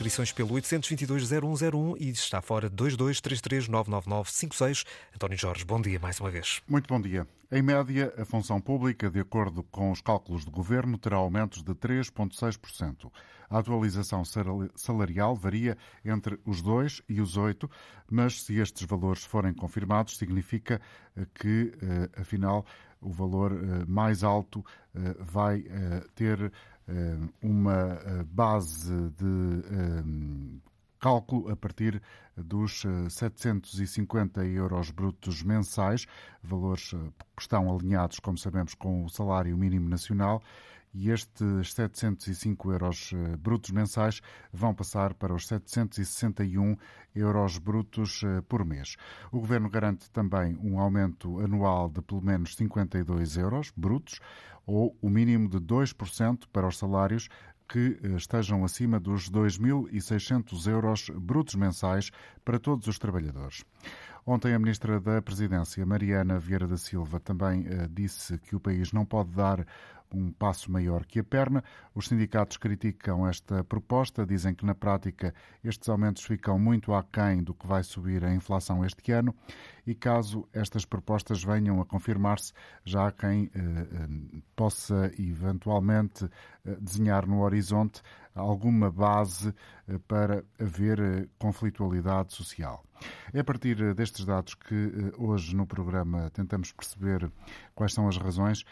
inscrições pelo 822-0101 e está fora 2233-99956. António Jorge, bom dia mais uma vez. Muito bom dia. Em média, a função pública, de acordo com os cálculos do Governo, terá aumentos de 3,6%. A atualização salarial varia entre os 2 e os 8, mas se estes valores forem confirmados, significa eh, que, eh, afinal, o valor eh, mais alto vai ter uma base de cálculo a partir dos 750 euros brutos mensais, valores que estão alinhados, como sabemos, com o salário mínimo nacional e estes 705 euros eh, brutos mensais vão passar para os 761 euros brutos eh, por mês. O Governo garante também um aumento anual de pelo menos 52 euros brutos ou o mínimo de 2% para os salários que eh, estejam acima dos 2.600 euros brutos mensais para todos os trabalhadores. Ontem, a Ministra da Presidência, Mariana Vieira da Silva, também disse que o país não pode dar um passo maior que a perna. Os sindicatos criticam esta proposta, dizem que na prática estes aumentos ficam muito aquém do que vai subir a inflação este ano e caso estas propostas venham a confirmar-se, já há quem eh, eh possa eventualmente eh, desenhar no horizonte alguma base eh, para haver conflitualidade social. É a partir destes dados que hoje no programa tentamos perceber quais são as razões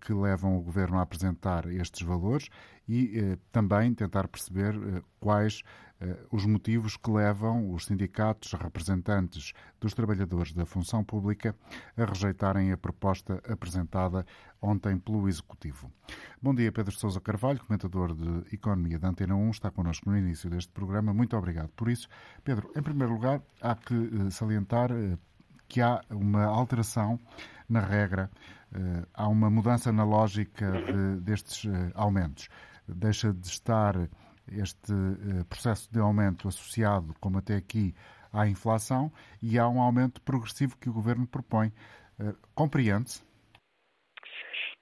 que levam o Governo a apresentar estes valores e também tentar perceber quais eh, os motivos que levam os sindicatos representantes dos trabalhadores da função pública a rejeitarem a proposta apresentada ontem pelo Executivo. Bom dia, Pedro Sousa Carvalho, comentador de Economia da Antena 1, está connosco no início deste programa. Muito obrigado por isso. Pedro, em primeiro lugar, há que eh, salientar eh, que há uma alteração na regra, há uma mudança na lógica de, destes aumentos. Deixa de estar este eh, processo de aumento associado, como até aqui, à inflação e há um aumento progressivo que o Governo propõe. Compreende-se?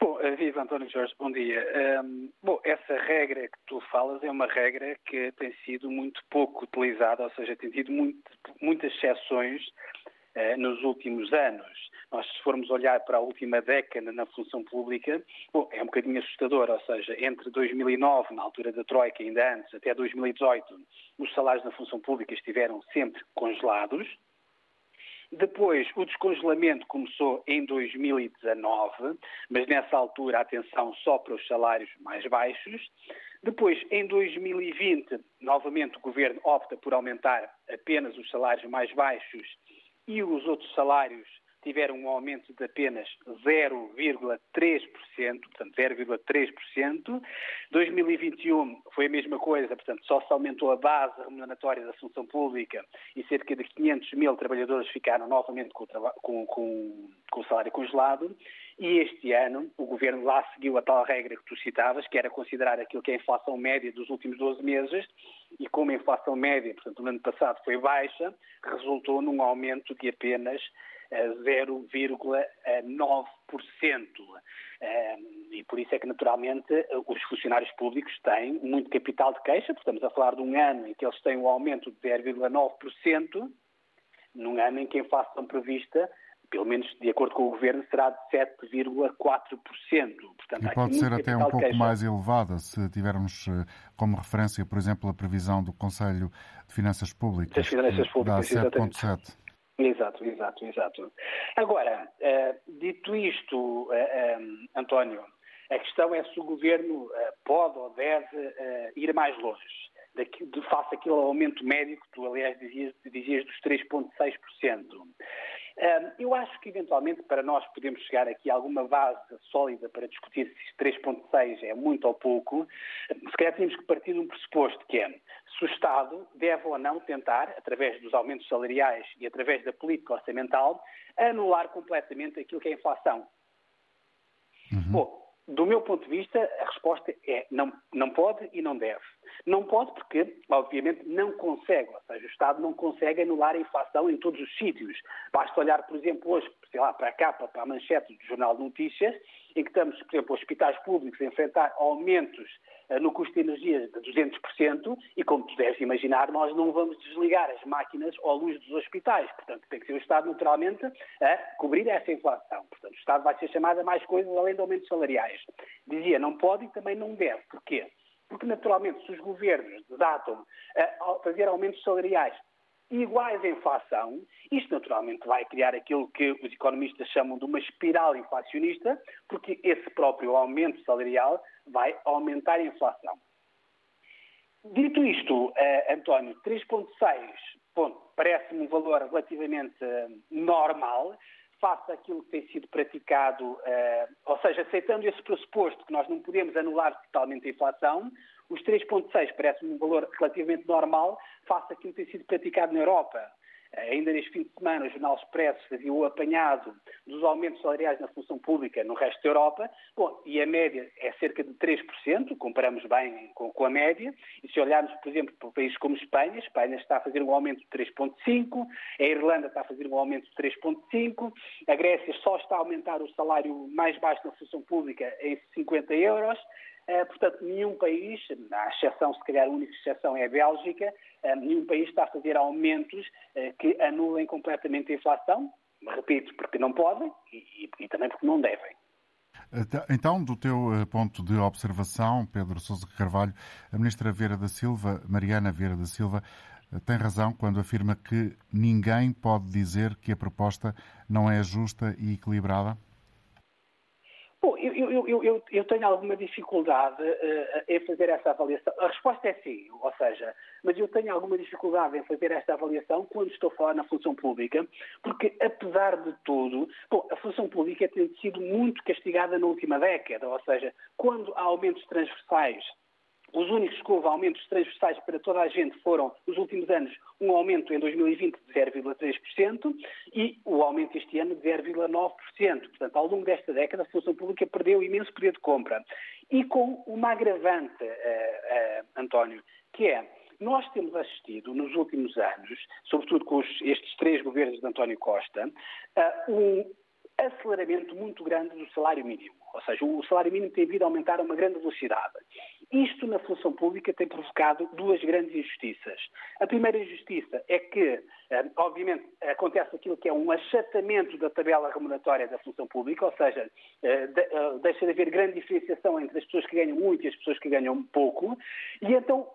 Bom, viva António Jorge, bom dia. Um, bom, essa regra que tu falas é uma regra que tem sido muito pouco utilizada, ou seja, tem tido muito, muitas exceções uh, nos últimos anos. Nós, se formos olhar para a última década na função pública, bom, é um bocadinho assustador, ou seja, entre 2009, na altura da Troika, ainda antes, até 2018, os salários na função pública estiveram sempre congelados. Depois, o descongelamento começou em 2019, mas nessa altura, atenção só para os salários mais baixos. Depois, em 2020, novamente o governo opta por aumentar apenas os salários mais baixos e os outros salários tiveram um aumento de apenas 0,3%, portanto 0,3%. 2021 foi a mesma coisa, portanto só se aumentou a base remuneratória da função pública e cerca de 500 mil trabalhadores ficaram novamente com o, com, com, com o salário congelado. E este ano o Governo lá seguiu a tal regra que tu citavas, que era considerar aquilo que é a inflação média dos últimos 12 meses, e como a inflação média, portanto, no ano passado foi baixa, resultou num aumento de apenas 0,9%. E por isso é que, naturalmente, os funcionários públicos têm muito capital de queixa, porque estamos a falar de um ano em que eles têm um aumento de 0,9%, num ano em que a inflação prevista pelo menos de acordo com o Governo, será de 7,4%. Portanto, e pode ser até um pouco queixa. mais elevada se tivermos eh, como referência, por exemplo, a previsão do Conselho de Finanças Públicas. Das Finanças Públicas, dá 7,7%. Exato, exato, exato. Agora, uh, dito isto, eh, eh, António, a questão é se o governo pode ou deve ir mais longe, daqui, de face àquele aumento médio que tu, aliás, dizias, dizias dos 3,6%. Eu acho que, eventualmente, para nós podermos chegar aqui a alguma base sólida para discutir se 3,6 é muito ou pouco, se calhar temos que partir de um pressuposto que é se o Estado deve ou não tentar, através dos aumentos salariais e através da política orçamental, anular completamente aquilo que é a inflação. Uhum. Bom, do meu ponto de vista, a resposta é não, não pode e não deve. Não pode porque, obviamente, não consegue, ou seja, o Estado não consegue anular a inflação em todos os sítios. Basta olhar, por exemplo, hoje, sei lá, para a capa, para a manchete do Jornal de Notícias, em que estamos, por exemplo, hospitais públicos a enfrentar aumentos no custo de energia de 200% e, como tu imaginar, nós não vamos desligar as máquinas à luz dos hospitais. Portanto, tem que ser o Estado, naturalmente, a cobrir essa inflação. Portanto, o Estado vai ser chamado a mais coisas além de aumentos salariais. Dizia, não pode e também não deve. Porquê? Porque, naturalmente, se os governos datam a fazer aumentos salariais iguais à inflação, isto naturalmente vai criar aquilo que os economistas chamam de uma espiral inflacionista, porque esse próprio aumento salarial vai aumentar a inflação. Dito isto, uh, António, 3,6 parece-me um valor relativamente uh, normal, face àquilo que tem sido praticado, uh, ou seja, aceitando esse pressuposto que nós não podemos anular totalmente a inflação, os 3,6 parece-me um valor relativamente normal face àquilo que tem sido praticado na Europa. Ainda neste fim de semana, o Jornal Expresso fazia o apanhado dos aumentos salariais na função pública no resto da Europa. Bom, e a média é cerca de 3%, comparamos bem com, a média. E se olharmos, por exemplo, para países como Espanha, Espanha está a fazer um aumento de 3,5%, a Irlanda está a fazer um aumento de 3,5%, a Grécia só está a aumentar o salário mais baixo na função pública em 50 euros. Eh, portanto, nenhum país, à exceção, se calhar a única exceção é a Bélgica, eh, nenhum país está a fazer aumentos eh, que anulem completamente a inflação, repito, porque não podem e, e também porque não devem. Então, do teu ponto de observação, Pedro Sousa Carvalho, a ministra Vieira da Silva, Mariana Vieira da Silva, tem razão quando afirma que ninguém pode dizer que a proposta não é justa e equilibrada? Bom, eu, eu, eu, eu, tenho alguma dificuldade uh, em fazer essa avaliação. A resposta é sim, ou seja, mas eu tenho alguma dificuldade em fazer esta avaliação quando estou a falar na função pública, porque apesar de tudo, bom, a função pública tem sido muito castigada na última década, ou seja, quando há aumentos transversais os únicos que houve aumentos transversais para toda a gente foram, nos últimos anos, um aumento em 2020 de 0,3% e o aumento este ano de 0,9%. Portanto, ao longo desta década, a função pública perdeu imenso poder de compra. E com uma agravante, uh, uh, António, que é nós temos assistido nos últimos anos, sobretudo com os, estes três governos de António Costa, uh, um aceleramento muito grande do salário mínimo. Ou seja, o salário mínimo tem vindo a aumentar a uma grande velocidade. Isto na função pública tem provocado duas grandes injustiças. A primeira injustiça é que, eh, obviamente, acontece aquilo que é um achatamento da tabela remuneratória da função pública, ou seja, eh, eh, deixa de haver grande diferenciação entre as pessoas que ganham muito e as pessoas que ganham pouco, e então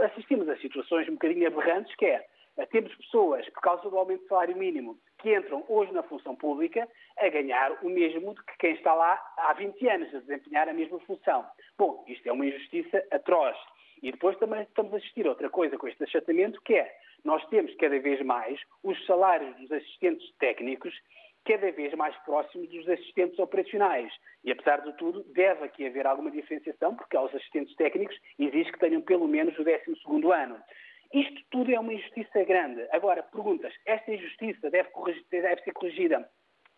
assistimos a situações um bocadinho aberrantes, que é temos pessoas, por causa do aumento do salário mínimo, que entram hoje na função pública a ganhar o mesmo que quem está lá há 20 anos a desempenhar a mesma função. Bom, isto é uma injustiça atroz. E depois também estamos a assistir a outra coisa com este achatamento, que é nós temos cada vez mais os salários dos assistentes técnicos cada vez mais próximos dos assistentes operacionais. E, apesar de tudo, deve aqui haver alguma diferenciação, porque aos assistentes técnicos exige que tenham pelo menos o 12 ano. Isto tudo é uma injustiça grande. Agora, perguntas, esta injustiça deve, deve ser corrigida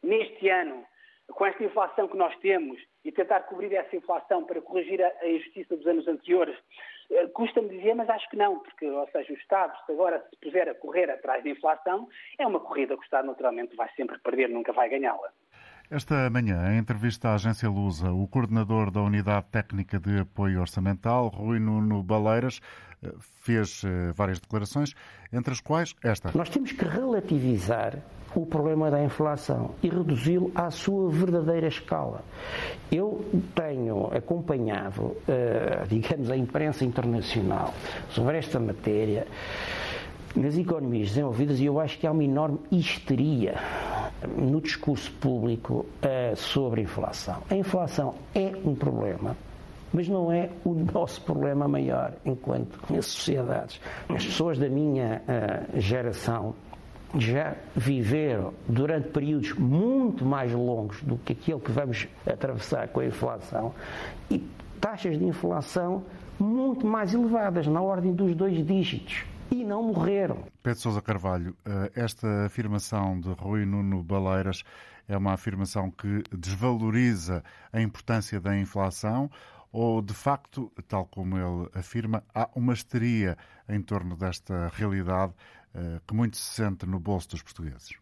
neste ano, com esta inflação que nós temos, e tentar cobrir essa inflação para corrigir a, injustiça dos anos anteriores? Eh, custa-me dizer, mas acho que não, porque, ou seja, o Estado, se agora se puser a correr atrás da inflação, é uma corrida que o Estado naturalmente vai sempre perder, nunca vai ganhá-la. Esta manhã, em entrevista à agência Lusa, o coordenador da Unidade Técnica de Apoio Orçamental, Rui Nuno Baleiras, eh, fez eh, várias declarações, entre as quais esta. Nós temos que relativizar o problema da inflação e reduzi-lo à sua verdadeira escala. Eu tenho acompanhado, eh, digamos, a imprensa internacional sobre esta matéria nas economias desenvolvidas e eu acho que há uma enorme histeria no discurso público uh, sobre a inflação. A inflação é um problema, mas não é o nosso problema maior enquanto sociedades. As pessoas da minha uh, geração já viveram durante períodos muito mais longos do que aquele que vamos atravessar com a inflação e taxas de inflação muito mais elevadas, na ordem dos dois dígitos e não morreram. Pedro Sousa Carvalho, eh, esta afirmação de Rui Nuno Baleiras é uma afirmação que desvaloriza a importância da inflação ou, de facto, tal como ele afirma, há uma histeria em torno desta realidade eh, que muito se sente no bolso dos portugueses?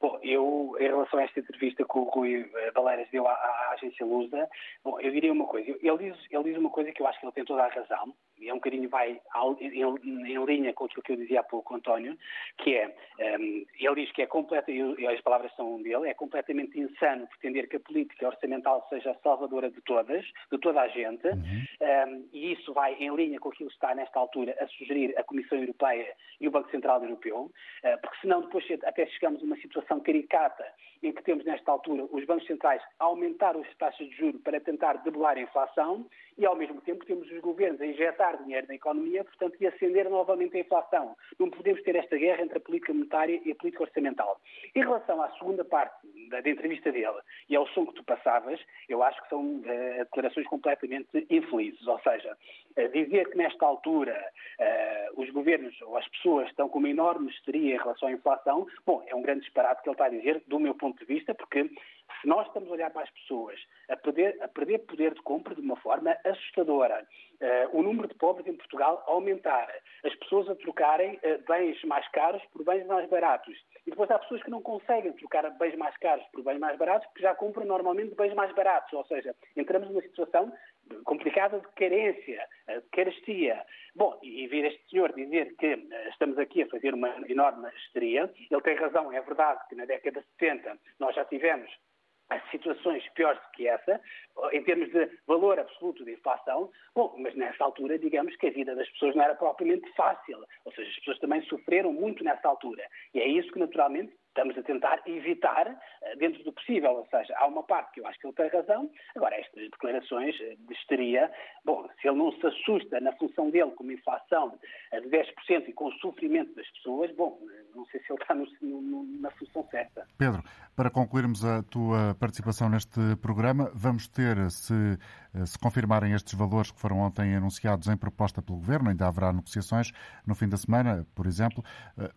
Bom, eu em relação a esta entrevista que o Rui Valeiras deu à, à, agência Lusa, bom, eu diria uma coisa. Ele diz, ele diz uma coisa que eu acho que ele tem toda a razão, é um bocadinho vai em, em linha com aquilo que eu dizia há pouco, António, que é, um, ele diz que é completa, e as palavras são dele, é completamente insano pretender que a política orçamental seja a salvadora de todas, de toda a gente, uhum. um, e isso vai em linha com aquilo que está nesta altura a sugerir a Comissão Europeia e o Banco Central Europeu, uh, porque senão depois até chegamos a uma situação caricata em que temos nesta altura os bancos centrais a aumentar as taxas de juros para tentar debelar a inflação e ao mesmo tempo temos os governos a injetar dinheiro na economia, portanto, e acender novamente a inflação. Não podemos ter esta guerra entre a política monetária e a política orçamental. Em relação à segunda parte da, da entrevista dele e ao som que tu passavas, eu acho que são uh, declarações completamente infelizes. Ou seja, uh, dizer que nesta altura uh, os governos ou as pessoas estão com uma enorme histeria em relação à inflação, bom, é um grande disparate que ele está a dizer, do meu ponto de vista, porque se nós estamos a olhar para as pessoas a perder, a perder poder de compra de uma forma assustadora, uh, o número de pobres em Portugal a aumentar, as pessoas a trocarem uh, bens mais caros por bens mais baratos. E depois há pessoas que não conseguem trocar bens mais caros por bens mais baratos porque já compram normalmente bens mais baratos. Ou seja, entramos numa situação complicada de carência, eh, de carestia. Bom, e vir este senhor dizer que estamos aqui a fazer uma enorme histeria, ele tem razão, é verdade que na década de 70 nós já tivemos situações piores do que essa, em termos de valor absoluto de inflação, bom, mas nessa altura, digamos que a vida das pessoas não era propriamente fácil, ou seja, as pessoas também sofreram muito nessa altura. E é isso que, naturalmente, estamos a tentar evitar eh, dentro do possível. Ou seja, há uma parte que eu acho que ele tem razão, agora estas declarações eh, de histeria, bom, se ele não se assusta na função dele com uma inflação eh, de 10% e com o sofrimento das pessoas, bom, não sei se ele está no, no, na função certa. Pedro, para concluirmos a tua participação neste programa, vamos ter, se, se confirmarem estes valores que foram ontem anunciados em proposta pelo Governo, ainda haverá negociações no fim da semana, por exemplo,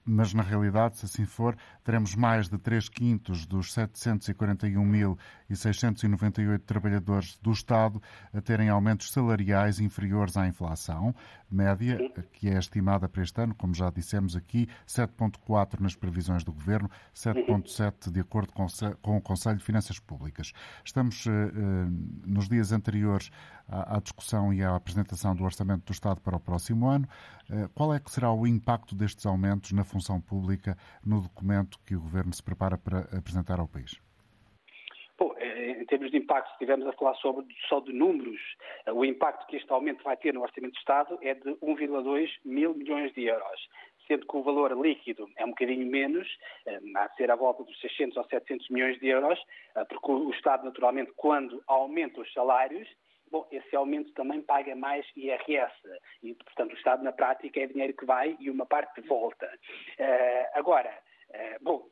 mas na realidade, se assim for, teremos mais de 3 quintos dos 741.698 trabalhadores do Estado a terem aumentos salariais inferiores à inflação média, que é estimada para este ano, como já dissemos aqui, 7,4 nas previsões do Governo, 7,7 de acordo com o Conselho de Finanças Públicas. Estamos eh, eh, nos dias anteriores à discussão e à apresentação do Orçamento do Estado para o próximo ano. Eh, qual é que será o impacto destes aumentos na função pública no documento que o Governo se prepara para apresentar ao país? Bom, em termos de impacto, se estivermos a falar sobre, só de números, o impacto que este aumento vai ter no Orçamento do Estado é de 1,2 mil milhões de euros sendo que o valor líquido é um bocadinho menos, eh, a ser à volta dos 600 ou 700 milhões de euros, eh, porque o Estado, naturalmente, quando aumenta os salários, bom, esse aumento também paga mais IRS e, portanto, o Estado, na prática, é dinheiro que vai e uma parte volta. agora, bom,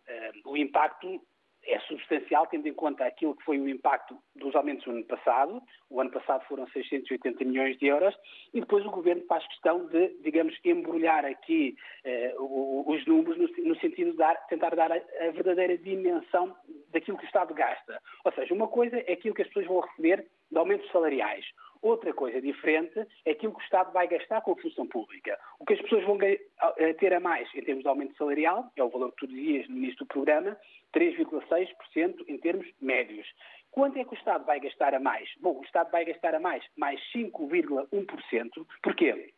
o impacto é substancial, tendo em conta aquilo que foi o impacto dos aumentos do ano passado. O ano passado foram 680 milhões de euros e depois o Governo faz questão de, digamos, embrulhar aqui eh, os números no, no, sentido de dar, tentar dar a, a, verdadeira dimensão daquilo que o Estado gasta. Ou seja, uma coisa é aquilo que as pessoas vão receber de aumentos salariais. Outra coisa diferente é aquilo que o Estado vai gastar com a função pública. O que as pessoas vão ter a mais em termos de aumento salarial, é o valor que tu dizias no início do programa, 3,6% em termos médios. Quanto é que o Estado vai gastar a mais? Bom, o Estado vai gastar a mais, mais 5,1%. Porquê?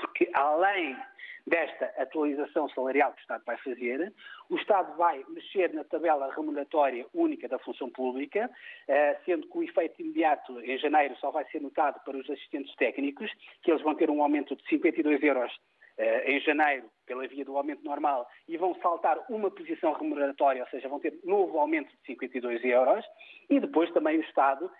Porque além desta atualização salarial que o Estado vai fazer, o Estado vai mexer na tabela remuneratória única da função pública, eh, sendo que o efeito imediato em janeiro só vai ser notado para os assistentes técnicos, que eles vão ter um aumento de 52 euros eh, em janeiro, pela via do aumento normal, e vão saltar uma posição remuneratória, ou seja, vão ter novo aumento de 52 euros, e depois também o Estado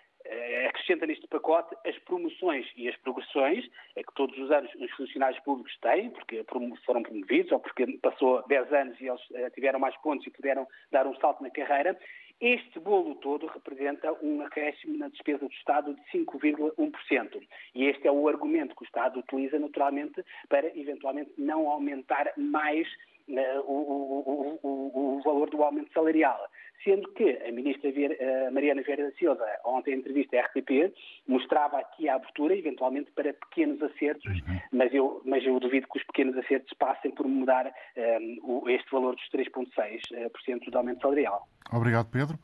acrescenta neste pacote as promoções e as progressões, é que todos os anos os funcionários públicos têm, porque foram promovidos ou porque passou 10 anos e eles eh, tiveram mais pontos e puderam dar um salto na carreira, este bolo todo representa um acréscimo na despesa do Estado de 5,1%. E este é o argumento que o Estado utiliza, naturalmente, para eventualmente não aumentar mais uh, o, o, o, o, valor do aumento salarial. Sendo que a ministra a Mariana Vieira da Silva, ontem em entrevista à RTP, mostrava aqui a abertura, eventualmente, para pequenos acertos, uhum. mas, eu, mas eu duvido que os pequenos acertos passem por mudar um, este valor dos 3,6% do aumento salarial. Obrigado, Pedro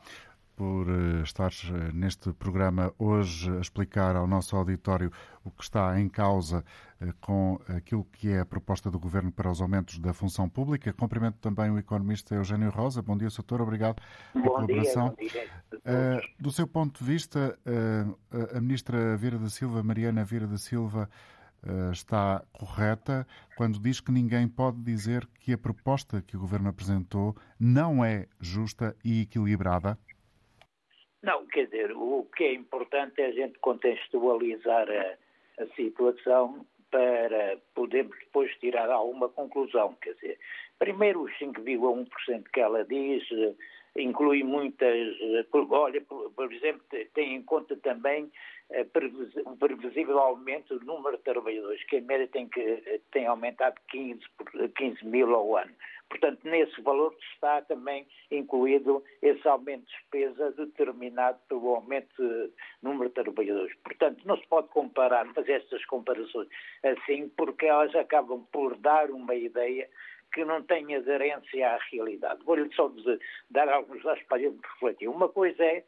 por eh, estar eh, neste programa hoje a explicar ao nosso auditório o que está em causa eh, com aquilo que é a proposta do Governo para os aumentos da função pública. Cumprimento também o economista Eugênio Rosa. Bom dia, Soutor. Obrigado pela bom colaboração. Dia, dia. do seu ponto de vista, a Ministra Vieira da Silva, Mariana Vieira da Silva, está correta quando diz que ninguém pode dizer que a proposta que o Governo apresentou não é justa e equilibrada? Não, quer dizer, o que é importante é a gente contextualizar a, a situação para podermos depois tirar alguma conclusão. Quer dizer, primeiro os 5,1% que ela diz eh, inclui muitas. Eh, olha, por, exemplo, tem em conta também eh, o previsível aumento do número de trabalhadores, que em média tem, que, tem aumentado 15, 15 mil ao ano. Portanto, nesse valor está também incluído esse aumento de despesa determinado pelo aumento de número de trabalhadores. Portanto, não se pode comparar, fazer estas comparações assim, porque elas acabam por dar uma ideia que não tem aderência à realidade. Vou-lhe só dizer, dar alguns dados para gente refletir. Uma coisa é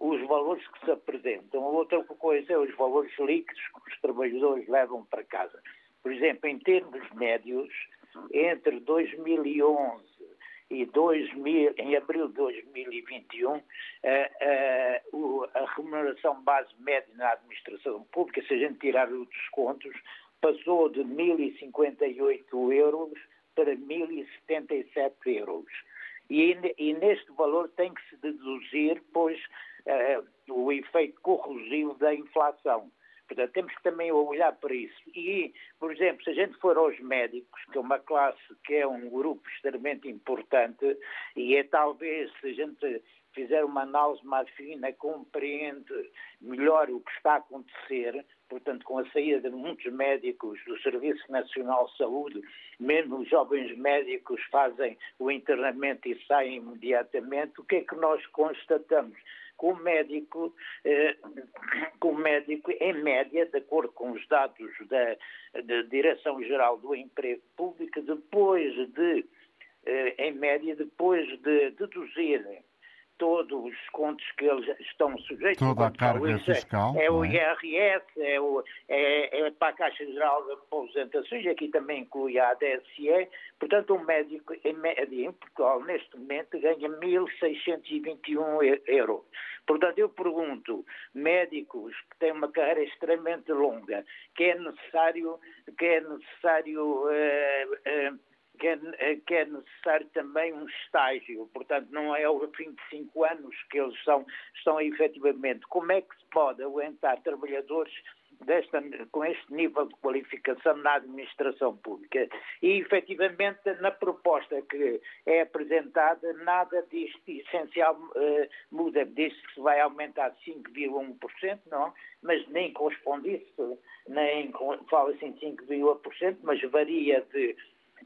os valores que se apresentam, outra coisa é os valores líquidos que os trabalhadores levam para casa. Por exemplo, em termos médios, entre 2011 e 2000, em abril de 2021, a, a, a remuneração base média na administração pública, se a gente tirar os descontos, passou de 1.058 euros para 1.077 euros. E, neste valor tem que se deduzir, pois, uh, o efeito corrosivo da inflação. Portanto, temos que também olhar para isso. E, por exemplo, se a gente for aos médicos, que é uma classe que é um grupo extremamente importante, e é talvez, se a gente fizer uma análise mais fina, compreende melhor o que está a acontecer, portanto, com a saída de muitos médicos do Serviço Nacional de Saúde, mesmo os jovens médicos fazem o internamento e saem imediatamente, o que é que nós constatamos? Com o médico, eh, com o médico, em média, de acordo com os dados da, da Direção-Geral do Emprego Público, depois de, eh, em média, depois de deduzir todos os contos que eles estão sujeitos. Toda a carga é, fiscal. É, o IRS, é, o, é, é, para a Caixa Geral de Aposentações, aqui também inclui a ADSE. Portanto, um médico, em média, em Portugal, neste momento, ganha 1.621 euros. Portanto, eu pergunto, médicos que têm uma carreira extremamente longa, que é necessário, que é necessário uh, uh, que é, eh, que é, necessário também um estágio, portanto, não é ao fim de cinco anos que eles são, estão efetivamente. Como é que se pode aguentar trabalhadores desta, com este nível de qualificação na administração pública? E, efetivamente, na proposta que é apresentada, nada disto essencial uh, muda. Diz que se vai aumentar 5,1%, não? Mas nem corresponde isso, nem fala-se em 5,1%, mas varia de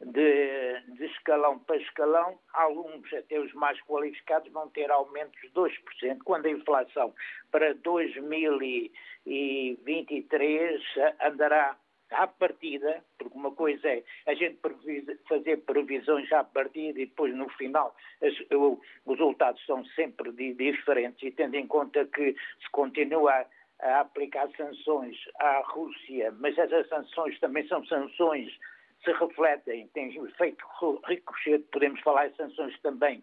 de, de, escalão para escalão, alguns, até os mais qualificados, vão ter aumentos de 2%, quando a inflação para 2023 andará à partida, porque uma coisa é a gente fazer previsões à partida e depois no final os resultados são sempre diferentes e tendo em conta que se continua a aplicar sanções à Rússia, mas essas sanções também são sanções se refletem, têm efeito ricochete, podemos falar em sanções também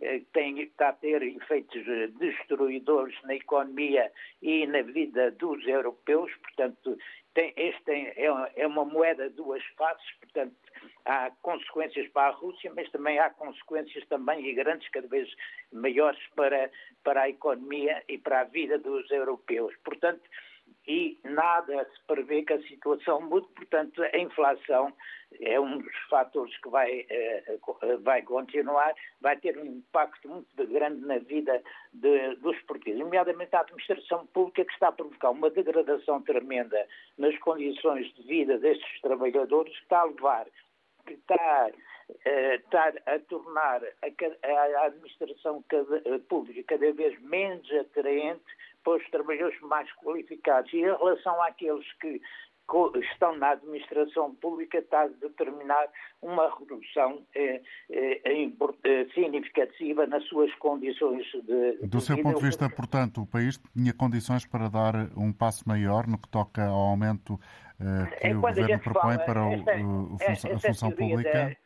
eh, tem, está a ter efeitos eh, destruidores na economia e na vida dos europeus, portanto, tem, este é, é uma moeda de duas faces, portanto, há consequências para a Rússia, mas também há consequências também e grandes, cada vez maiores para, para a economia e para a vida dos europeus. Portanto, e nada se prevê que a situação mude, portanto, a inflação é um dos fatores que vai, eh, vai continuar, vai ter um impacto muito grande na vida de, dos portugueses, nomeadamente a administração pública que está a provocar uma degradação tremenda nas condições de vida destes trabalhadores, que está a levar que está, uh, está a tornar a, a administração cada, pública cada vez menos atraente para os trabalhadores mais qualificados. E em relação àqueles que estão na administração pública está a determinar uma redução eh, eh, eh, significativa nas suas condições de. Do seu ponto de vista, portanto, o país tinha condições para dar um passo maior no que toca ao aumento que é o Governo propõe para o, esta, o, a função pública? Da,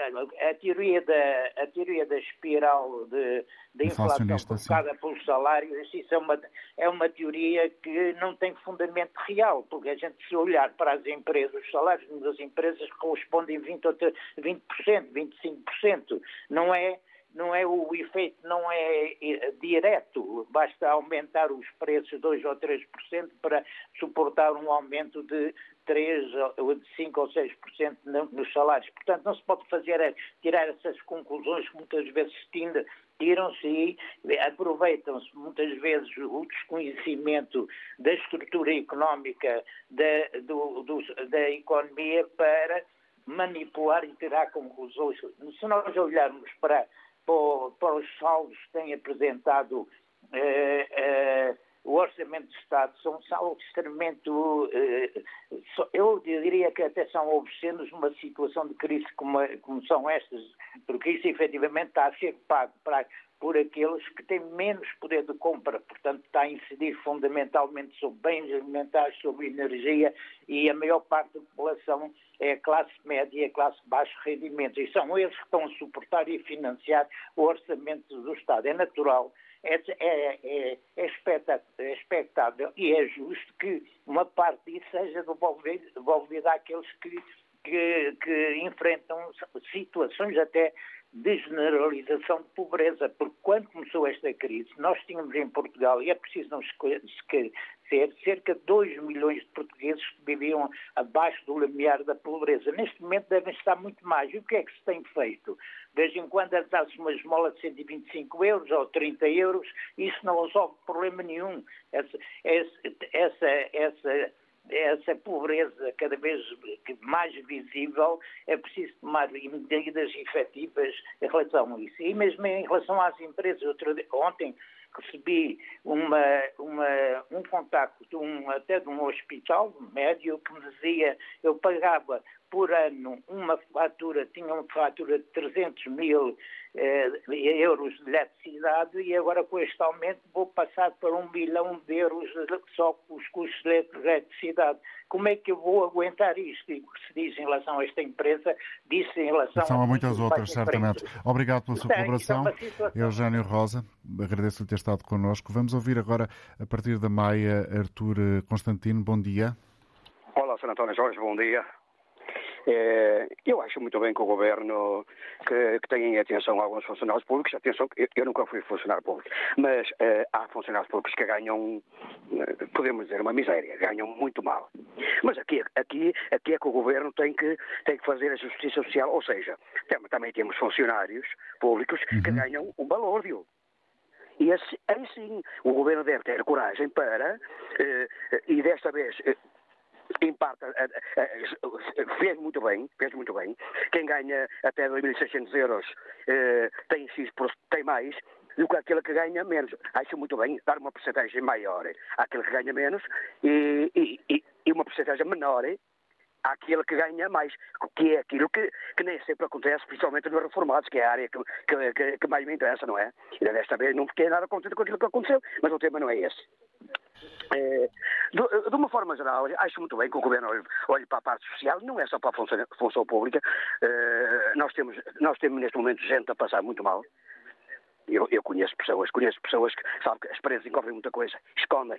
a teoria da, a teoria da espiral de, de inflação provocada pelos salários, isso é uma, é uma teoria que não tem fundamento real, porque a gente se olhar para as empresas, os salários das empresas correspondem a 20%, 20%, 25%, não é não é o efeito não é, é direto, basta aumentar os preços 2 ou 3% para suportar um aumento de 3 ou de 5 ou 6% nos salários. Portanto, não se pode fazer é tirar essas conclusões que muitas vezes tiram-se e aproveitam-se muitas vezes o desconhecimento da estrutura económica da, do, do, da economia para manipular e tirar conclusões. Se nós olharmos para para, para os saldos que tem apresentado eh, eh, o Orçamento de Estado são saldos extremamente. Eh, eu diria que até são obscenos numa situação de crise como, como são estas, porque isso efetivamente está a ser pago para, por aqueles que têm menos poder de compra, portanto está a incidir fundamentalmente sobre bens alimentares, sobre energia e a maior parte da população é a classe média e a classe de baixos rendimentos e são eles que estão a suportar e financiar o orçamento do Estado. É natural é, é, é, expectável. E é justo que uma parte disso seja devolvida, devolvida àqueles que, que, que enfrentam situações até de generalização de pobreza, porque quando começou esta crise, nós tínhamos em Portugal, e é preciso não esquecer, cerca de 2 milhões de portugueses que viviam abaixo do limiar da pobreza. Neste momento devem estar muito mais. E o que é que se tem feito? De vez em quando dá-se uma esmola de 125 euros ou 30 euros, isso não resolve problema nenhum. Essa, essa, essa essa pobreza cada vez mais visível, é preciso tomar medidas efetivas em relação a isso. E mesmo em relação às empresas, outro, ontem recebi uma, uma, um contacto de um, até de um hospital médio que me dizia eu pagava por ano uma fatura, tinha uma fatura de 300 mil euros de eletricidade e agora com este aumento vou passar para um bilhão de euros só com os custos de eletricidade. Como é que eu vou aguentar isto? E o que se diz em relação a esta empresa, disse em relação São a, muitas outras, certamente. Obrigado pela sua Tem, colaboração. É Eugênio Rosa, agradeço-lhe ter estado connosco. Vamos ouvir agora, a partir da Maia, Artur Constantino. Bom dia. Olá, Sr. António Jorge, bom dia. É, eu acho muito bem que o governo que, que tenha atenção a alguns funcionários públicos. Atenção, eu, eu nunca fui funcionário público, mas é, há funcionários públicos que ganham, é, podemos dizer, uma miséria, ganham muito mal. Mas aqui, aqui, aqui é que o governo tem que, tem que fazer a justiça social, ou seja, também temos funcionários públicos que uhum. ganham um balúrdio. E assim, aí sim, o governo deve ter coragem para, eh, e desta vez em parte, fez muito bem, fez muito bem. Quem ganha até 2.600 euros eh, tem, tem mais do que aquele que ganha menos. Acho muito bem dar uma porcentagem maior àquele que ganha menos e, e, e uma porcentagem menor àquele que ganha mais, que é aquilo que, que nem sempre acontece, principalmente nos reformados, que é a área que, que, que mais me interessa, não é? E desta vez não fiquei nada contente com aquilo que aconteceu, mas o tema não é esse. É, de, de, uma forma geral, acho muito bem que o Governo olhe, olhe para a parte social, não é só para a função, função pública. É, nós, temos, nós temos neste momento gente a passar muito mal. Eu, eu conheço pessoas, conheço pessoas que sabem que as empresas encobrem muita coisa, escondem.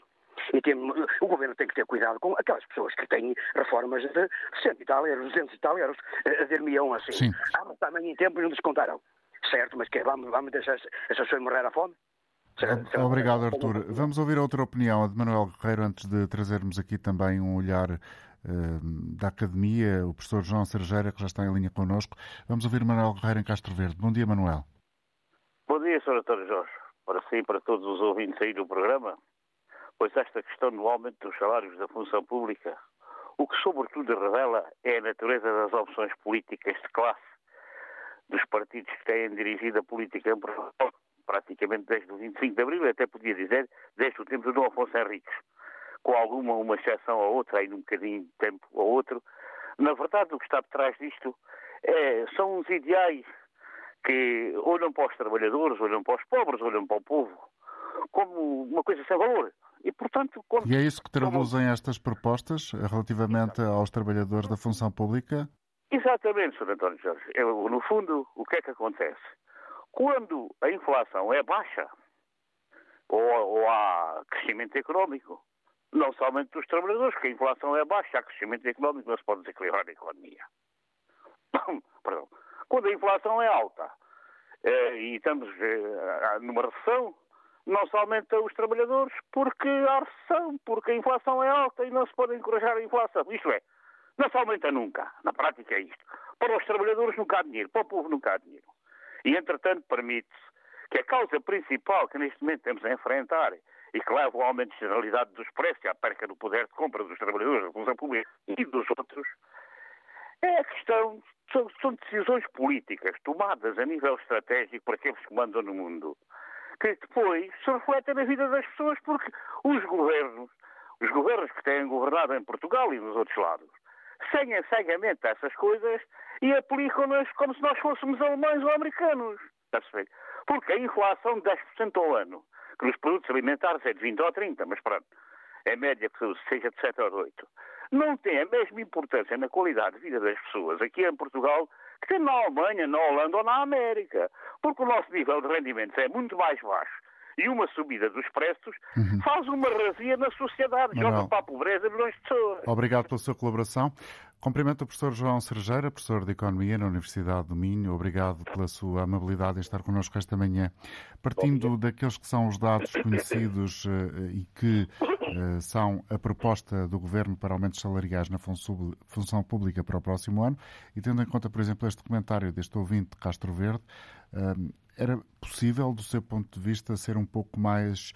E tem, o governo tem que ter cuidado com aquelas pessoas que têm reformas de 100 e tal euros, 200 e tal euros, a dir-me-ão assim. Sim. Ah, mas também em tempo não descontaram. Certo, mas que vamos, vamos deixar essas pessoas morrer à fome? Obrigado, Artur. Vamos ouvir outra opinião, a de Manuel Guerreiro, antes de trazermos aqui também um olhar uh, da academia, o professor João Sergeira, que já está em linha connosco. Vamos ouvir Manuel Guerreiro em Castro Verde. Bom dia, Manuel. Bom dia, Sr. António Jorge. Para si e para todos os ouvintes aí do programa, pois esta questão do aumento dos salários da função pública, o que sobretudo revela é a natureza das opções políticas de classe dos partidos que têm dirigido a política em Portugal, praticamente desde o 25 de Abril, até podia dizer, desde o tempo do Dom Afonso Henriques, com alguma uma exceção a outra, aí um bocadinho de tempo a outro. Na verdade, o que está por trás disto é, são os ideais que olham para os trabalhadores, olham para os pobres, olham para o povo, como uma coisa sem valor. E, portanto, e é isso que traduzem como... estas propostas relativamente aos trabalhadores da função pública? Exatamente, Sr. António Jorge. Eu, no fundo, o que é que acontece? Quando a inflação é baixa, ou, ou há crescimento económico, não somente dos trabalhadores, que a inflação é baixa, há crescimento económico, não se pode desequilibrar a economia. Perdão. Quando a inflação é alta eh, e estamos eh, numa recessão, não se aumenta os trabalhadores porque há recessão, porque a inflação é alta e não se pode encorajar a inflação. Isto é, não se aumenta nunca. Na prática é isto. Para os trabalhadores nunca há dinheiro, para o povo nunca há dinheiro. E, entretanto, permite-se que a causa principal que neste momento temos a enfrentar e que leva ao aumento de generalidade dos preços e à perca do poder de compra dos trabalhadores da função pública e dos outros, é a questão, são, são decisões políticas tomadas a nível estratégico por aqueles que mandam no mundo, que depois se refletem na vida das pessoas, porque os governos, os governos que têm governado em Portugal e nos outros lados, seguem cegamente essas coisas e aplicam-nas como se nós fôssemos alemães ou americanos. Porque a inflação de 10% ao ano, que nos produtos alimentares é de 20 ou 30, mas pronto, é média que seja de 7 ou 8, não tem a mesma importância na qualidade de vida das pessoas aqui em Portugal que tem na Alemanha, na Holanda ou na América. Porque o nosso nível de rendimentos é muito mais baixo e uma subida dos preços uhum. faz uma razia na sociedade, joga para a pobreza milhões de pessoas. Obrigado pela sua colaboração. Cumprimento o professor João Sergeira, professor de Economia na Universidade do Minho. Obrigado pela sua amabilidade em estar connosco esta manhã. Partindo daqueles que são os dados conhecidos eh, e que eh, são a proposta do Governo para aumentos salariais na função pública para o próximo ano, e tendo em conta, por exemplo, este comentário deste ouvinte de Castro Verde, eh, era possível, do seu ponto de vista, ser um pouco mais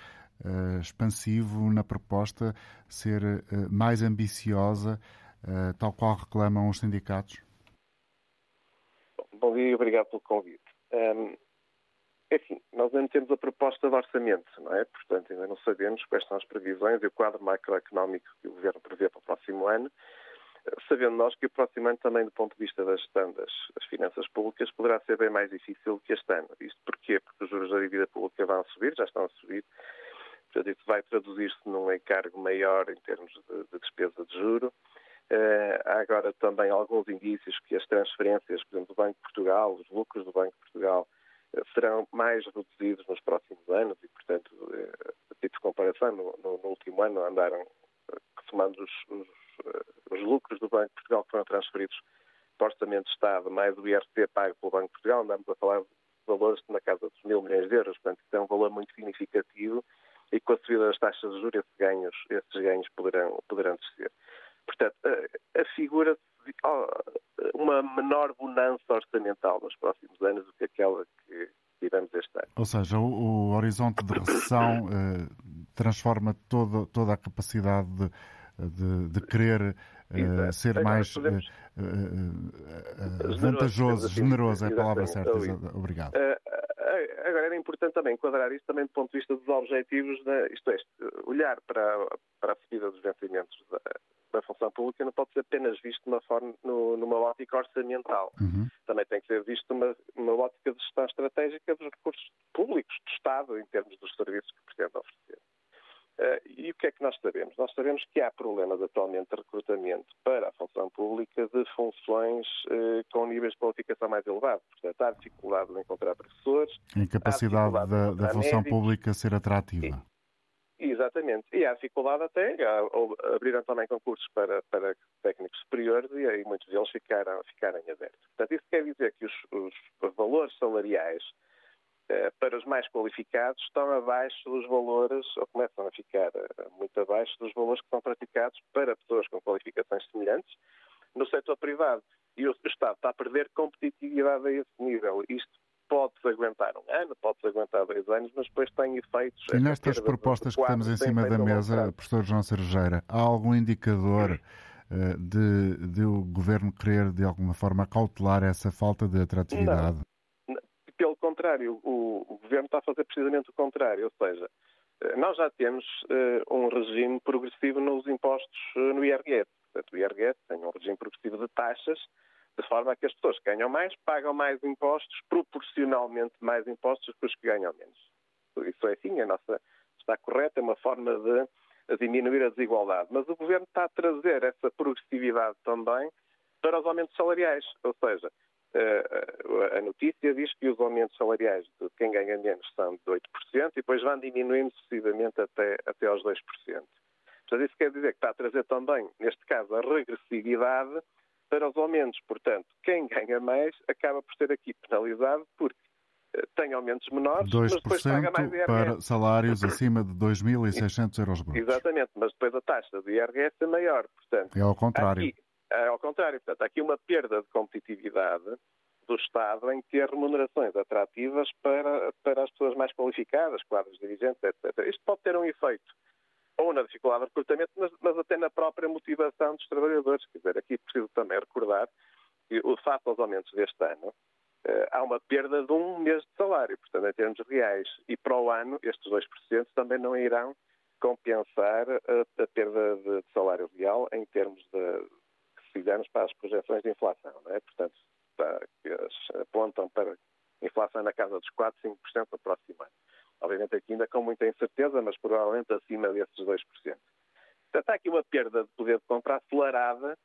expansivo na proposta, ser mais ambiciosa? Eh, tal qual reclamam os sindicatos? Bom dia e obrigado pelo convite. Um, é assim, nós ainda temos a proposta de orçamento, não é? Portanto, ainda não sabemos quais são as previsões e o quadro macroeconómico que o Governo prevê para o próximo ano, sabendo nós que o próximo ano também, do ponto de vista da gestão das, finanças públicas, poderá ser bem mais difícil que este ano. Isto porquê? Porque os juros da dívida pública vão subir, já estão a subir, portanto, isso vai traduzir-se num encargo maior em termos de, de despesa de juro. Uh, há agora também alguns indícios que as transferências, por exemplo, do Banco de Portugal, os lucros do Banco de Portugal, uh, serão mais reduzidos nos próximos anos e, portanto, uh, a título de comparação, no, no, no último ano andaram, somando os, os, os, lucros do Banco de Portugal que foram transferidos para o Orçamento de Estado, mais o IRC pago pelo Banco de Portugal, andamos a falar de valores na casa dos mil milhões de euros, portanto, isso é um valor muito significativo e com a subida das taxas de juros, esses ganhos, esses ganhos poderão, poderão descer. Portanto, afigura uma menor bonança orçamental nos próximos anos do que aquela que tivemos este ano. Ou seja, o, o horizonte de recessão eh, transforma toda, toda a capacidade de, de, de querer eh, ser Agora, mais podemos... Eh, eh, vantajoso, assim, generoso, é a palavra certa. Obrigado. Agora, era importante também enquadrar isto também do ponto de vista dos objetivos, da, isto é, olhar para, para a subida dos vencimentos da, da função pública não pode ser apenas visto numa, forma, no, numa ótica orçamental. Uhum. Também tem que ser visto numa, numa ótica de gestão estratégica dos recursos públicos do Estado em termos dos serviços que pretende oferecer. Uh, e o que é que nós sabemos? Nós sabemos que há problemas atualmente de recrutamento para a função pública de funções uh, com níveis de qualificação mais elevados. Portanto, há dificuldade de encontrar professores. A incapacidade da, da função médicos, pública ser atrativa. Exatamente. E há dificuldade até, abriram também concursos para, para técnicos superiores e aí muitos deles ficaram, ficaram abertos. Portanto, isso quer dizer que os, os valores salariais eh, para os mais qualificados estão abaixo dos valores, ou começam a ficar eh, muito abaixo dos valores que são praticados para pessoas com qualificações semelhantes no setor privado. E o Estado está a perder competitividade a esse nível. Isto pode-se aguentar um ano, pode-se aguentar dois anos, mas depois tem efeitos. E nestas propostas que temos em cima da mesa, professor João Sergeira, há algum indicador de, de, o governo querer, de alguma forma, cautelar essa falta de atratividade? Não. Pelo contrário, o, o governo está a fazer precisamente o contrário, ou seja, nós já temos uh, um regime progressivo nos impostos uh, no IRS. Portanto, o IRS tem um regime progressivo de taxas, de forma a que as pessoas que ganham mais pagam mais impostos, proporcionalmente mais impostos que os que ganham menos. Isso é assim, a nossa está correta, é uma forma de diminuir a desigualdade. Mas o governo está a trazer essa progressividade também para os aumentos salariais. Ou seja, eh, a notícia diz que os aumentos salariais de quem ganha menos são de 8% e depois vão diminuindo sucessivamente até, até aos 2%. Portanto, isso quer dizer que está a trazer também, neste caso, a regressividade para os aumentos. Portanto, quem ganha mais acaba por ser aqui penalizado porque eh, tem aumentos menores, mas depois paga mais IRS. para salários acima de 2.600 euros brutos. Exatamente, mas depois a taxa do IRS é maior. Portanto, é ao contrário. Aqui, ao contrário, portanto, há aqui uma perda de competitividade do Estado em ter remunerações atrativas para, para as pessoas mais qualificadas, quadros dirigentes, etc. Isto pode ter um efeito ou na dificuldade de recrutamento, mas, mas, até na própria motivação dos trabalhadores. Quer dizer, aqui preciso também recordar que, face aos aumentos deste ano, eh, há uma perda de um mês de salário, portanto, em termos reais. E para o ano, estes 2% também não irão compensar a, a perda de, de, salário real em termos de, fizermos para as projeções de inflação, não é? Portanto, que apontam para inflação na casa dos 4, 5% no próximo ano. Obviamente aqui ainda com muita incerteza, mas provavelmente acima desses 2%. Portanto, há aqui uma perda de poder de compra acelerada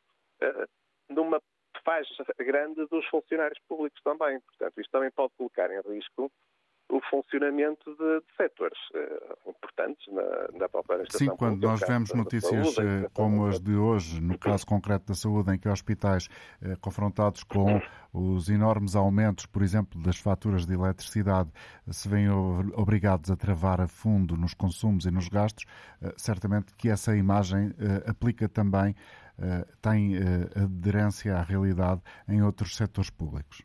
uh, numa faixa grande dos funcionários públicos também. Portanto, isto também pode colocar em risco o funcionamento de, de setores uh, importantes na, na própria administração. Sim, quando nós vemos notícias saúde, eh, como as de hoje, no caso concreto da saúde, em que hospitais eh, confrontados com os enormes aumentos, por exemplo, das faturas de eletricidade, se veem obrigados a travar a fundo nos consumos e nos gastos, eh, certamente que essa imagem aplica também, tem aderência à realidade em outros setores públicos.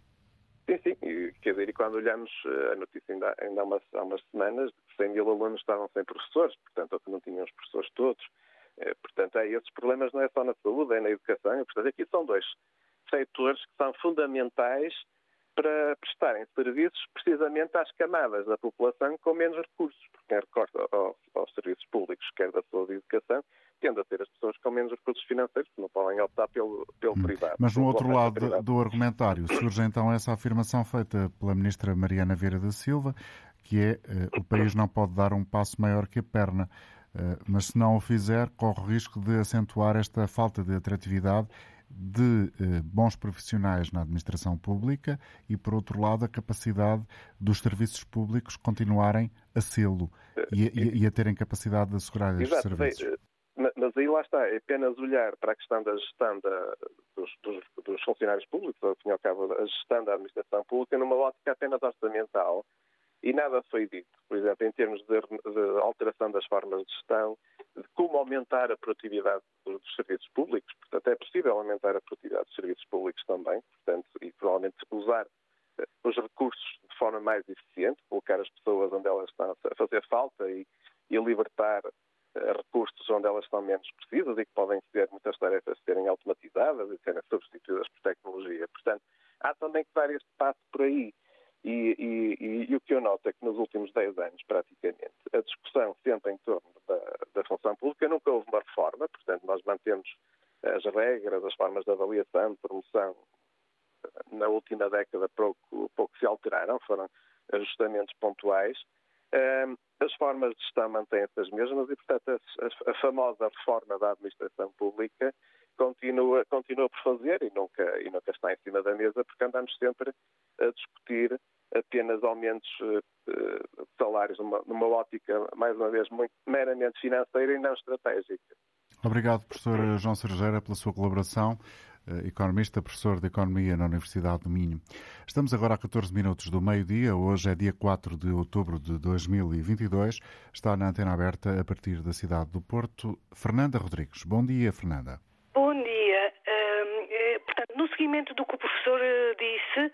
Quer dizer, e quando olhamos eh, a notícia ainda, ainda há, umas, há umas semanas, 100 mil alunos estavam sem professores, portanto, ou que não tinham os professores todos. Eh, portanto, é, esses problemas não é só na saúde, é na educação. Portanto, aqui são dois setores que são fundamentais para prestarem serviços precisamente às camadas da população com menos recursos, porque quem recorre aos, aos serviços públicos, quer da saúde e educação, tende a ser as pessoas com menos recursos financeiros, que não podem optar pelo, pelo hum. privado. Mas no outro lado do argumentário surge então essa afirmação feita pela ministra Mariana Vieira da Silva, que é uh, o país não pode dar um passo maior que a perna. Uh, mas se não o fizer, corre o risco de acentuar esta falta de atratividade de eh, bons profissionais na administração pública e, por outro lado, a capacidade dos serviços públicos continuarem a sê-lo e, e, e, a terem capacidade de assegurar estes serviços. Mas aí lá está, é apenas olhar para a questão da gestão da, dos, dos, dos, funcionários públicos, ao fim e ao cabo, a gestão da administração pública, numa ótica apenas orçamental, e nada foi dito, por exemplo, em termos de, de alteração das formas de gestão, de como aumentar a produtividade dos, dos serviços públicos. Portanto, é possível aumentar a produtividade dos serviços públicos também, portanto, e provavelmente usar eh, os recursos de forma mais eficiente, colocar as pessoas onde elas estão a fazer falta e, e libertar recursos onde elas estão menos precisas e que podem ser muitas tarefas serem automatizadas e serem substituídas por tecnologia. Portanto, há também que dar este passo por aí. E, e, e, o que eu noto é que nos últimos 10 anos, praticamente, a discussão sempre em torno da, da função pública nunca houve uma reforma, portanto, nós mantemos as regras, as formas de avaliação, de promoção, na última década pouco, pouco se alteraram, foram ajustamentos pontuais. As formas de gestão mantêm-se as mesmas e, portanto, a, a, famosa reforma da administração pública continua, continua por fazer e nunca, e nunca está em cima da mesa, porque andamos sempre a discutir apenas aumentos de salários numa, numa ótica, mais uma vez, muito meramente financeira e não estratégica. Obrigado, professor João Sergeira, pela sua colaboração. Eh, economista, professor de Economia na Universidade do Minho. Estamos agora a 14 minutos do meio-dia. Hoje é dia 4 de outubro de 2022. Está na antena aberta a partir da cidade do Porto. Fernanda Rodrigues. Bom dia, Fernanda. Bom dia. Uh, portanto, no seguimento do que o professor uh, disse,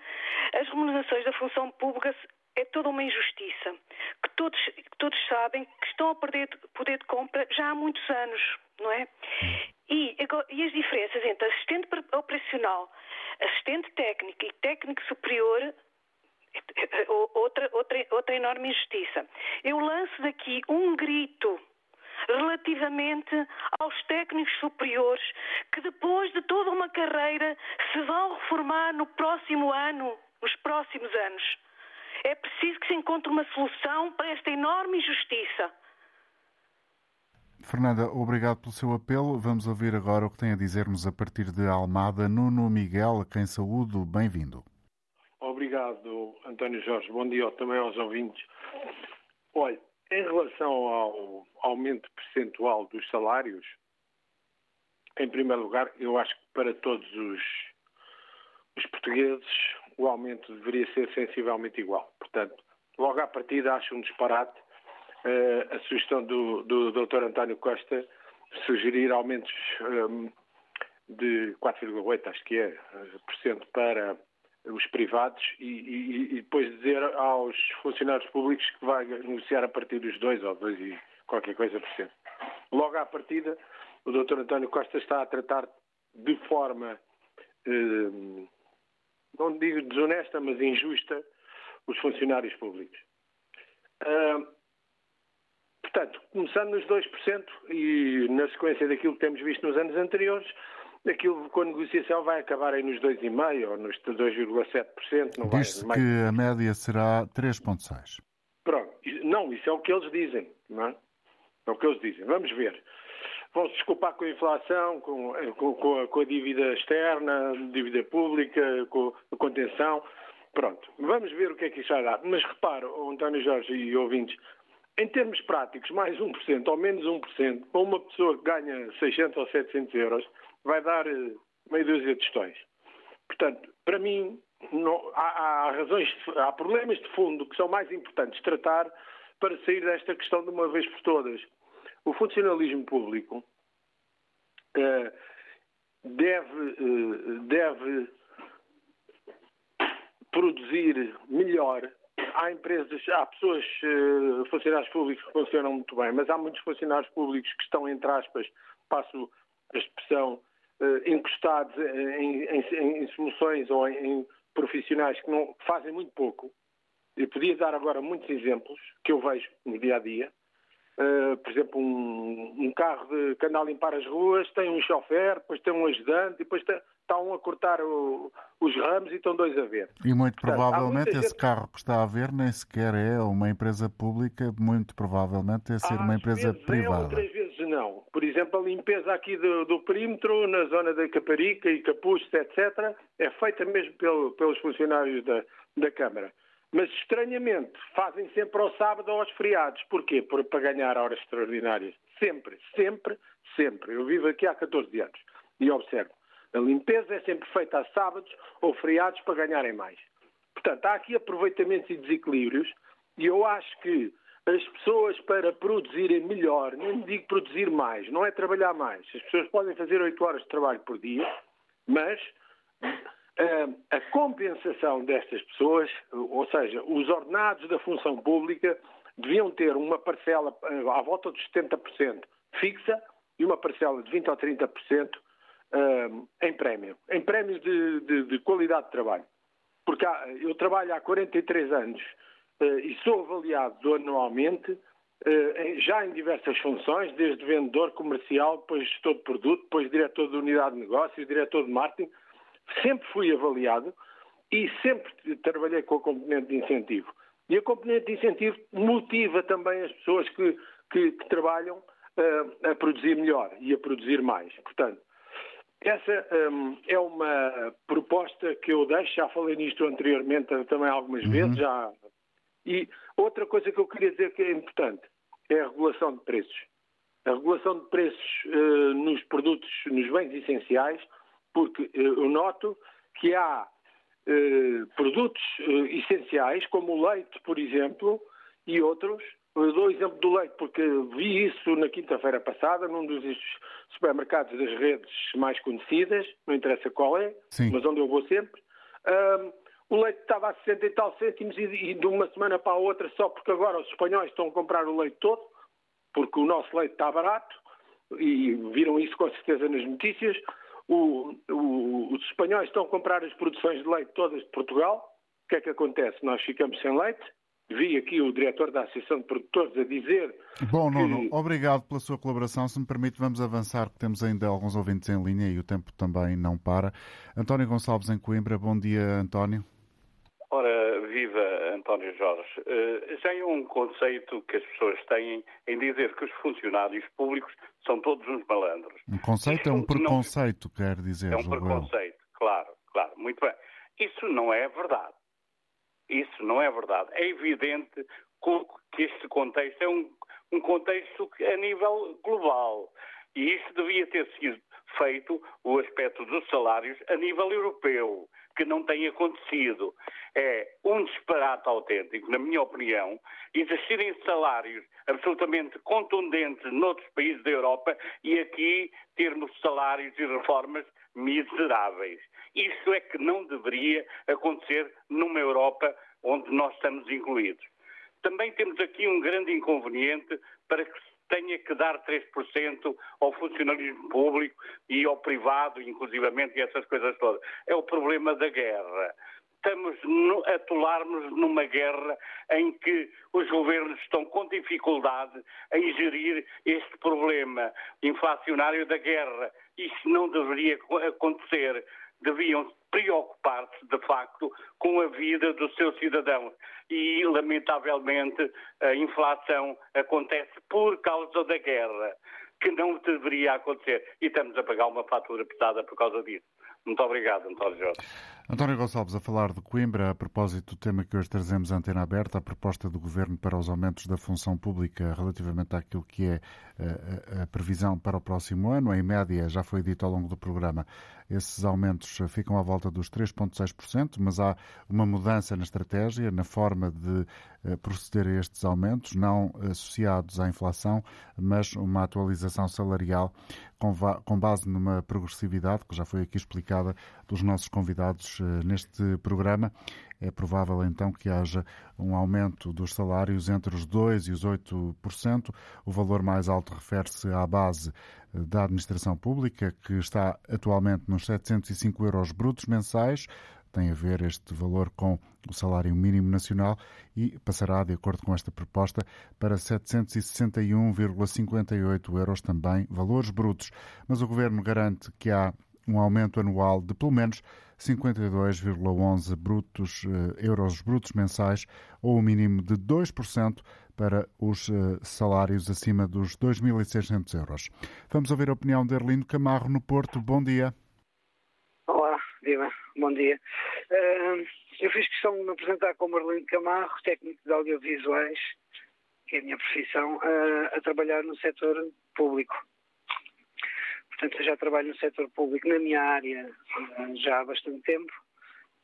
as remunerações da função pública é toda uma injustiça, que todos, que todos sabem que estão a perder poder de compra já há muitos anos, não é? E, e as diferenças entre assistente operacional, assistente técnico e técnico superior outra, outra, outra enorme injustiça. Eu lanço daqui um grito relativamente aos técnicos superiores que depois de toda uma carreira se vão reformar no próximo ano, nos próximos anos. É preciso que se encontre uma solução para esta enorme injustiça. Fernanda, obrigado pelo seu apelo. Vamos ouvir agora o que tem a dizer-nos a partir de Almada. Nuno Miguel, quem saúdo, bem-vindo. Obrigado, António Jorge. Bom dia também aos ouvintes. Olha, em relação ao aumento percentual dos salários, em primeiro lugar, eu acho que para todos os, os portugueses o aumento deveria ser sensivelmente igual. Portanto, logo à partida acho um disparate a sugestão do, do Dr. António Costa sugerir aumentos um, de 4,8, acho que é, por cento para os privados e, e, e, depois dizer aos funcionários públicos que vai negociar a partir dos dois ou dois e qualquer coisa por cento. Logo à partida, o Dr. António Costa está a tratar de forma, eh, não digo desonesta, mas injusta, os funcionários públicos. Uh, portanto, começando nos 2% e na sequência daquilo que temos visto nos anos anteriores, aquilo com a negociação vai acabar aí nos 2,5% ou nos 2,7%. Diz-se que a média será 3,6%. Pronto. Não, isso é o que eles dizem, não é? É o que eles dizem. Vamos ver. Vão-se desculpar com a inflação, com, com, a, com, a, dívida externa, dívida pública, com a contenção. Pronto. Vamos ver o que é que isso vai dar. Mas repara, António Jorge e ouvintes, em termos práticos, mais 1% ou menos 1%, para uma pessoa que ganha 600 ou 700 euros, vai dar eh, meio dúzia de questões. Portanto, para mim, não, há, há, razões, há problemas de fundo que são mais importantes tratar para sair desta questão de uma vez por todas. O funcionalismo público eh, deve, eh, deve produzir melhor. Há empresas, há pessoas, eh, funcionários públicos que funcionam muito bem, mas há muitos funcionários públicos que estão, entre aspas, passo a expressão, uh, encostados em, em, em, soluções ou em, profissionais que não fazem muito pouco. Eu podia dar agora muitos exemplos que eu vejo no dia a dia. Uh, por exemplo, um, um, carro de, que anda a limpar as ruas tem um chofer, depois tem um ajudante, depois tem, está um a cortar o, os ramos e estão dois a ver. E muito Portanto, provavelmente esse gente... carro que está a ver nem sequer é uma empresa pública, muito provavelmente é ser Às uma empresa privada. É, outras vezes não. Por exemplo, a limpeza aqui do, do perímetro, na zona da Caparica e Capuchos, etc., é feita mesmo pelo, pelos funcionários da, da Câmara. Mas, estranhamente, fazem sempre ao sábado ou aos feriados. Porquê? Por, para ganhar horas extraordinárias. Sempre, sempre, sempre. Eu vivo aqui há 14 anos e observo. A limpeza é sempre feita a sábados ou feriados para ganharem mais. Portanto, há aqui aproveitamentos e desequilíbrios e eu acho que as pessoas para produzirem melhor, nem digo produzir mais, não é trabalhar mais. As pessoas podem fazer 8 horas de trabalho por dia, mas uh, a compensação destas pessoas, ou seja, os ordenados da função pública, deviam ter uma parcela uh, à volta dos 70% fixa e uma parcela de 20% ou 30% uh, em prémio, em prémios de, de, de qualidade de trabalho. Porque há, eu trabalho há 43 anos eh, e sou avaliado anualmente eh, já em diversas funções, desde vendedor comercial, depois gestor de produto, depois diretor de unidade de negócios, diretor de marketing. Sempre fui avaliado e sempre trabalhei com a componente de incentivo. E a componente de incentivo motiva também as pessoas que, que, que trabalham uh, a produzir melhor e a produzir mais. Portanto, essa um, é uma proposta que eu deixo, já falei nisto anteriormente também algumas uhum. vezes, já e outra coisa que eu queria dizer que é importante é a regulação de preços. A regulação de preços uh, nos produtos, nos bens essenciais, porque uh, eu noto que há uh, produtos essenciais, como o leite, por exemplo, e outros. Eu dou o exemplo do leite porque vi isso na quinta-feira passada num dos supermercados das redes mais conhecidas, não interessa qual é, Sim. mas onde eu vou sempre o leite estava a 60 e tal cêntimos e, e, de uma semana para a outra, só porque agora os espanhóis estão a comprar o leite todo, porque o nosso leite está barato, e viram isso com certeza nas notícias, o, o, os espanhóis estão a comprar as produções de leite todas de Portugal. O que é que acontece? Nós ficamos sem leite. Vi aqui o diretor da Associação de Produtores a dizer. Bom, Nuno, que... obrigado pela sua colaboração. Se me permite, vamos avançar, que temos ainda alguns ouvintes em linha e o tempo também não para. António Gonçalves em Coimbra. Bom dia, António. Ora, viva António Jorge. Uh, já é um conceito que as pessoas têm em dizer que os funcionários públicos são todos uns malandros. Um conceito Isso é um preconceito, não... quer dizer. É um preconceito, claro, claro, muito bem. Isso não é verdade. Isso não é verdade. É evidente que este contexto é um, um contexto a nível global. E isso devia ter sido feito, o aspecto dos salários, a nível europeu que não tem acontecido. É um disparate autêntico, na minha opinião, existirem salários absolutamente contundentes noutros países da Europa e aqui termos salários e reformas miseráveis. Isso é que não deveria acontecer numa Europa onde nós estamos incluídos. Também temos aqui um grande inconveniente para que se tenha que dar 3% ao funcionalismo público e ao privado, inclusivamente, e essas coisas todas. É o problema da guerra. Estamos a atolarmos numa guerra em que os governos estão com dificuldade em gerir este problema inflacionário da guerra. Isso não deveria acontecer. Deviam preocupar-se, de facto, com a vida dos seus cidadãos. E, lamentavelmente, a inflação acontece por causa da guerra, que não deveria acontecer. E estamos a pagar uma fatura pesada por causa disso. Muito obrigado, António Jorge. António Gonçalves, a falar de Coimbra, a propósito do tema que hoje trazemos à antena aberta, a proposta do Governo para os aumentos da função pública relativamente àquilo que é a, eh, a, a previsão para o próximo ano. Em média, já foi dito ao longo do programa, esses aumentos ficam à volta dos 3,6%, mas há uma mudança na estratégia, na forma de eh, proceder a estes aumentos, não associados à inflação, mas uma atualização salarial com base numa progressividade que já foi aqui explicada dos nossos convidados eh, neste programa. É provável então que haja um aumento dos salários entre os 2% e os 8%. O valor mais alto refere-se à base eh, da administração pública, que está atualmente nos 705 euros brutos mensais. Tem a ver este valor com o salário mínimo nacional e passará, de acordo com esta proposta, para 761,58 euros também, valores brutos. Mas o Governo garante que há um aumento anual de pelo menos 52,11 brutos, eh, euros brutos mensais ou um mínimo de 2% para os eh, salários acima dos 2.600 euros. Vamos ouvir a opinião de Erlino Camarro no Porto. Bom dia. Olá, viva. Bom dia. Eu fiz questão de me apresentar como Erlino Camarro, técnico de audiovisuais, que é a minha profissão, a trabalhar no setor público. Portanto, eu já trabalho no setor público na minha área já há bastante tempo.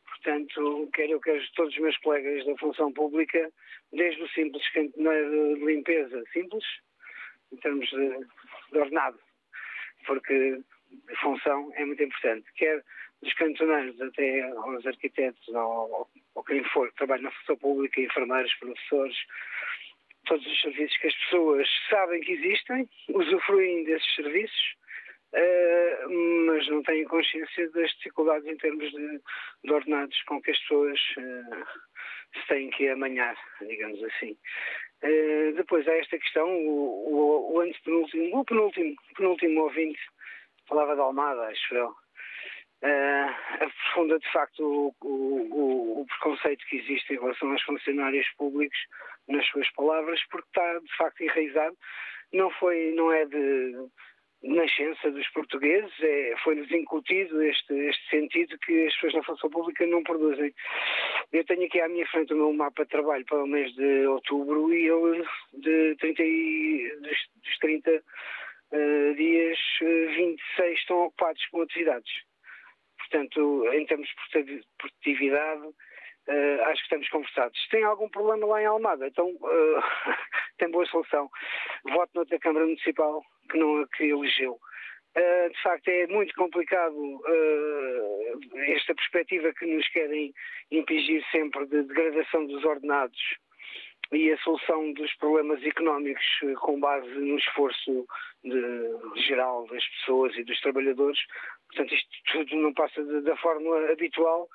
Portanto, quero eu, todos os meus colegas da função pública, desde o simples cantoneiro de limpeza simples, em termos de, de ordenado, porque a função é muito importante. Quer dos cantoneiros até aos arquitetos ou, ou quem for que trabalha na função pública, enfermeiros, professores, todos os serviços que as pessoas sabem que existem, usufruem desses serviços Uh, mas não têm consciência das dificuldades em termos de, de ordenados com que as pessoas uh, se têm que amanhar, digamos assim. Uh, depois há esta questão, o, o, o antepenúltimo, o penúltimo, penúltimo ouvinte falava de Almada, acho eu. Uh, aprofunda de facto o, o, o, preconceito que existe em relação aos funcionários públicos nas suas palavras, porque está de facto enraizado. Não foi, não é de nascença dos portugueses, é, foi-lhes incutido este, este sentido que as pessoas na função pública não produzem. Eu tenho aqui à minha frente o meu mapa de trabalho para o mês de outubro e ele, de 30, dos, dos 30 uh, dias, 26 eh, estão ocupados com atividades. Portanto, em termos de produtividade, uh, acho que estamos conversados. Se tem algum problema lá em Almada, então uh, tem boa solução. Voto noutra Câmara Municipal que não a que elegeu. Uh, de facto, é muito complicado uh, esta perspectiva que nos querem impingir sempre de degradação dos ordenados e a solução dos problemas económicos com base no esforço de, geral das pessoas e dos trabalhadores. Portanto, isto tudo não passa da fórmula habitual,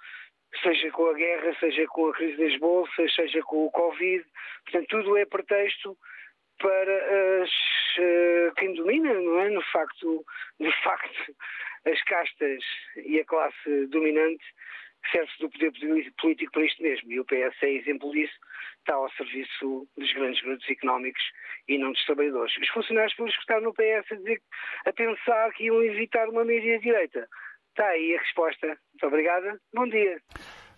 seja com a guerra, seja com a crise das bolsas, seja com o Covid. Portanto, tudo é pretexto para as, uh, quem domina, não é? No facto, de facto, as castas e a classe dominante serve-se do poder político para isto mesmo. E o PS é exemplo disso, está ao serviço dos grandes grupos económicos e não dos trabalhadores. Os funcionários públicos que estão no PS a, dizer, a pensar que iam evitar uma média-direita. Está aí a resposta. Muito obrigada. Bom dia.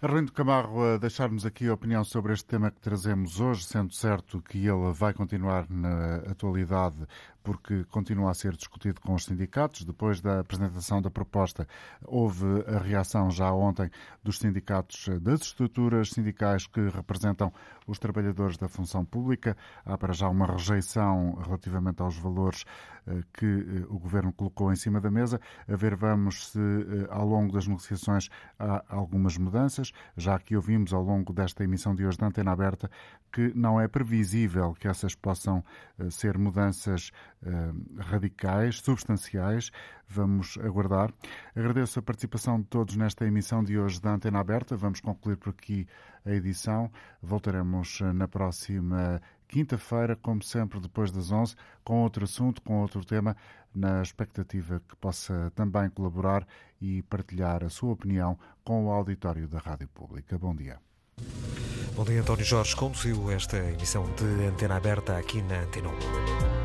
Arlindo Camarro, a deixar-nos aqui a opinião sobre este tema que trazemos hoje, sendo certo que ele vai continuar na atualidade porque continua a ser discutido com os sindicatos. Depois da apresentação da proposta, houve a reação já ontem dos sindicatos das estruturas sindicais que representam os trabalhadores da função pública. Há para já uma rejeição relativamente aos valores eh, que eh, o governo colocou em cima da mesa. A ver, vamos se eh, ao longo das negociações há algumas mudanças. Já que ouvimos ao longo desta emissão de hoje da Antena Aberta que não é previsível que essas possam ser mudanças eh, radicais, substanciais. Vamos aguardar. Agradeço a participação de todos nesta emissão de hoje da Antena Aberta. Vamos concluir por aqui a edição. Voltaremos eh, na próxima quinta-feira, como sempre, depois das 11, com outro assunto, com outro tema, na expectativa que possa também colaborar e partilhar a sua opinião com o auditório da Rádio Pública. Bom dia. Bom dia, António Jorge. Conduziu esta emissão de Antena Aberta aqui na Antena 1.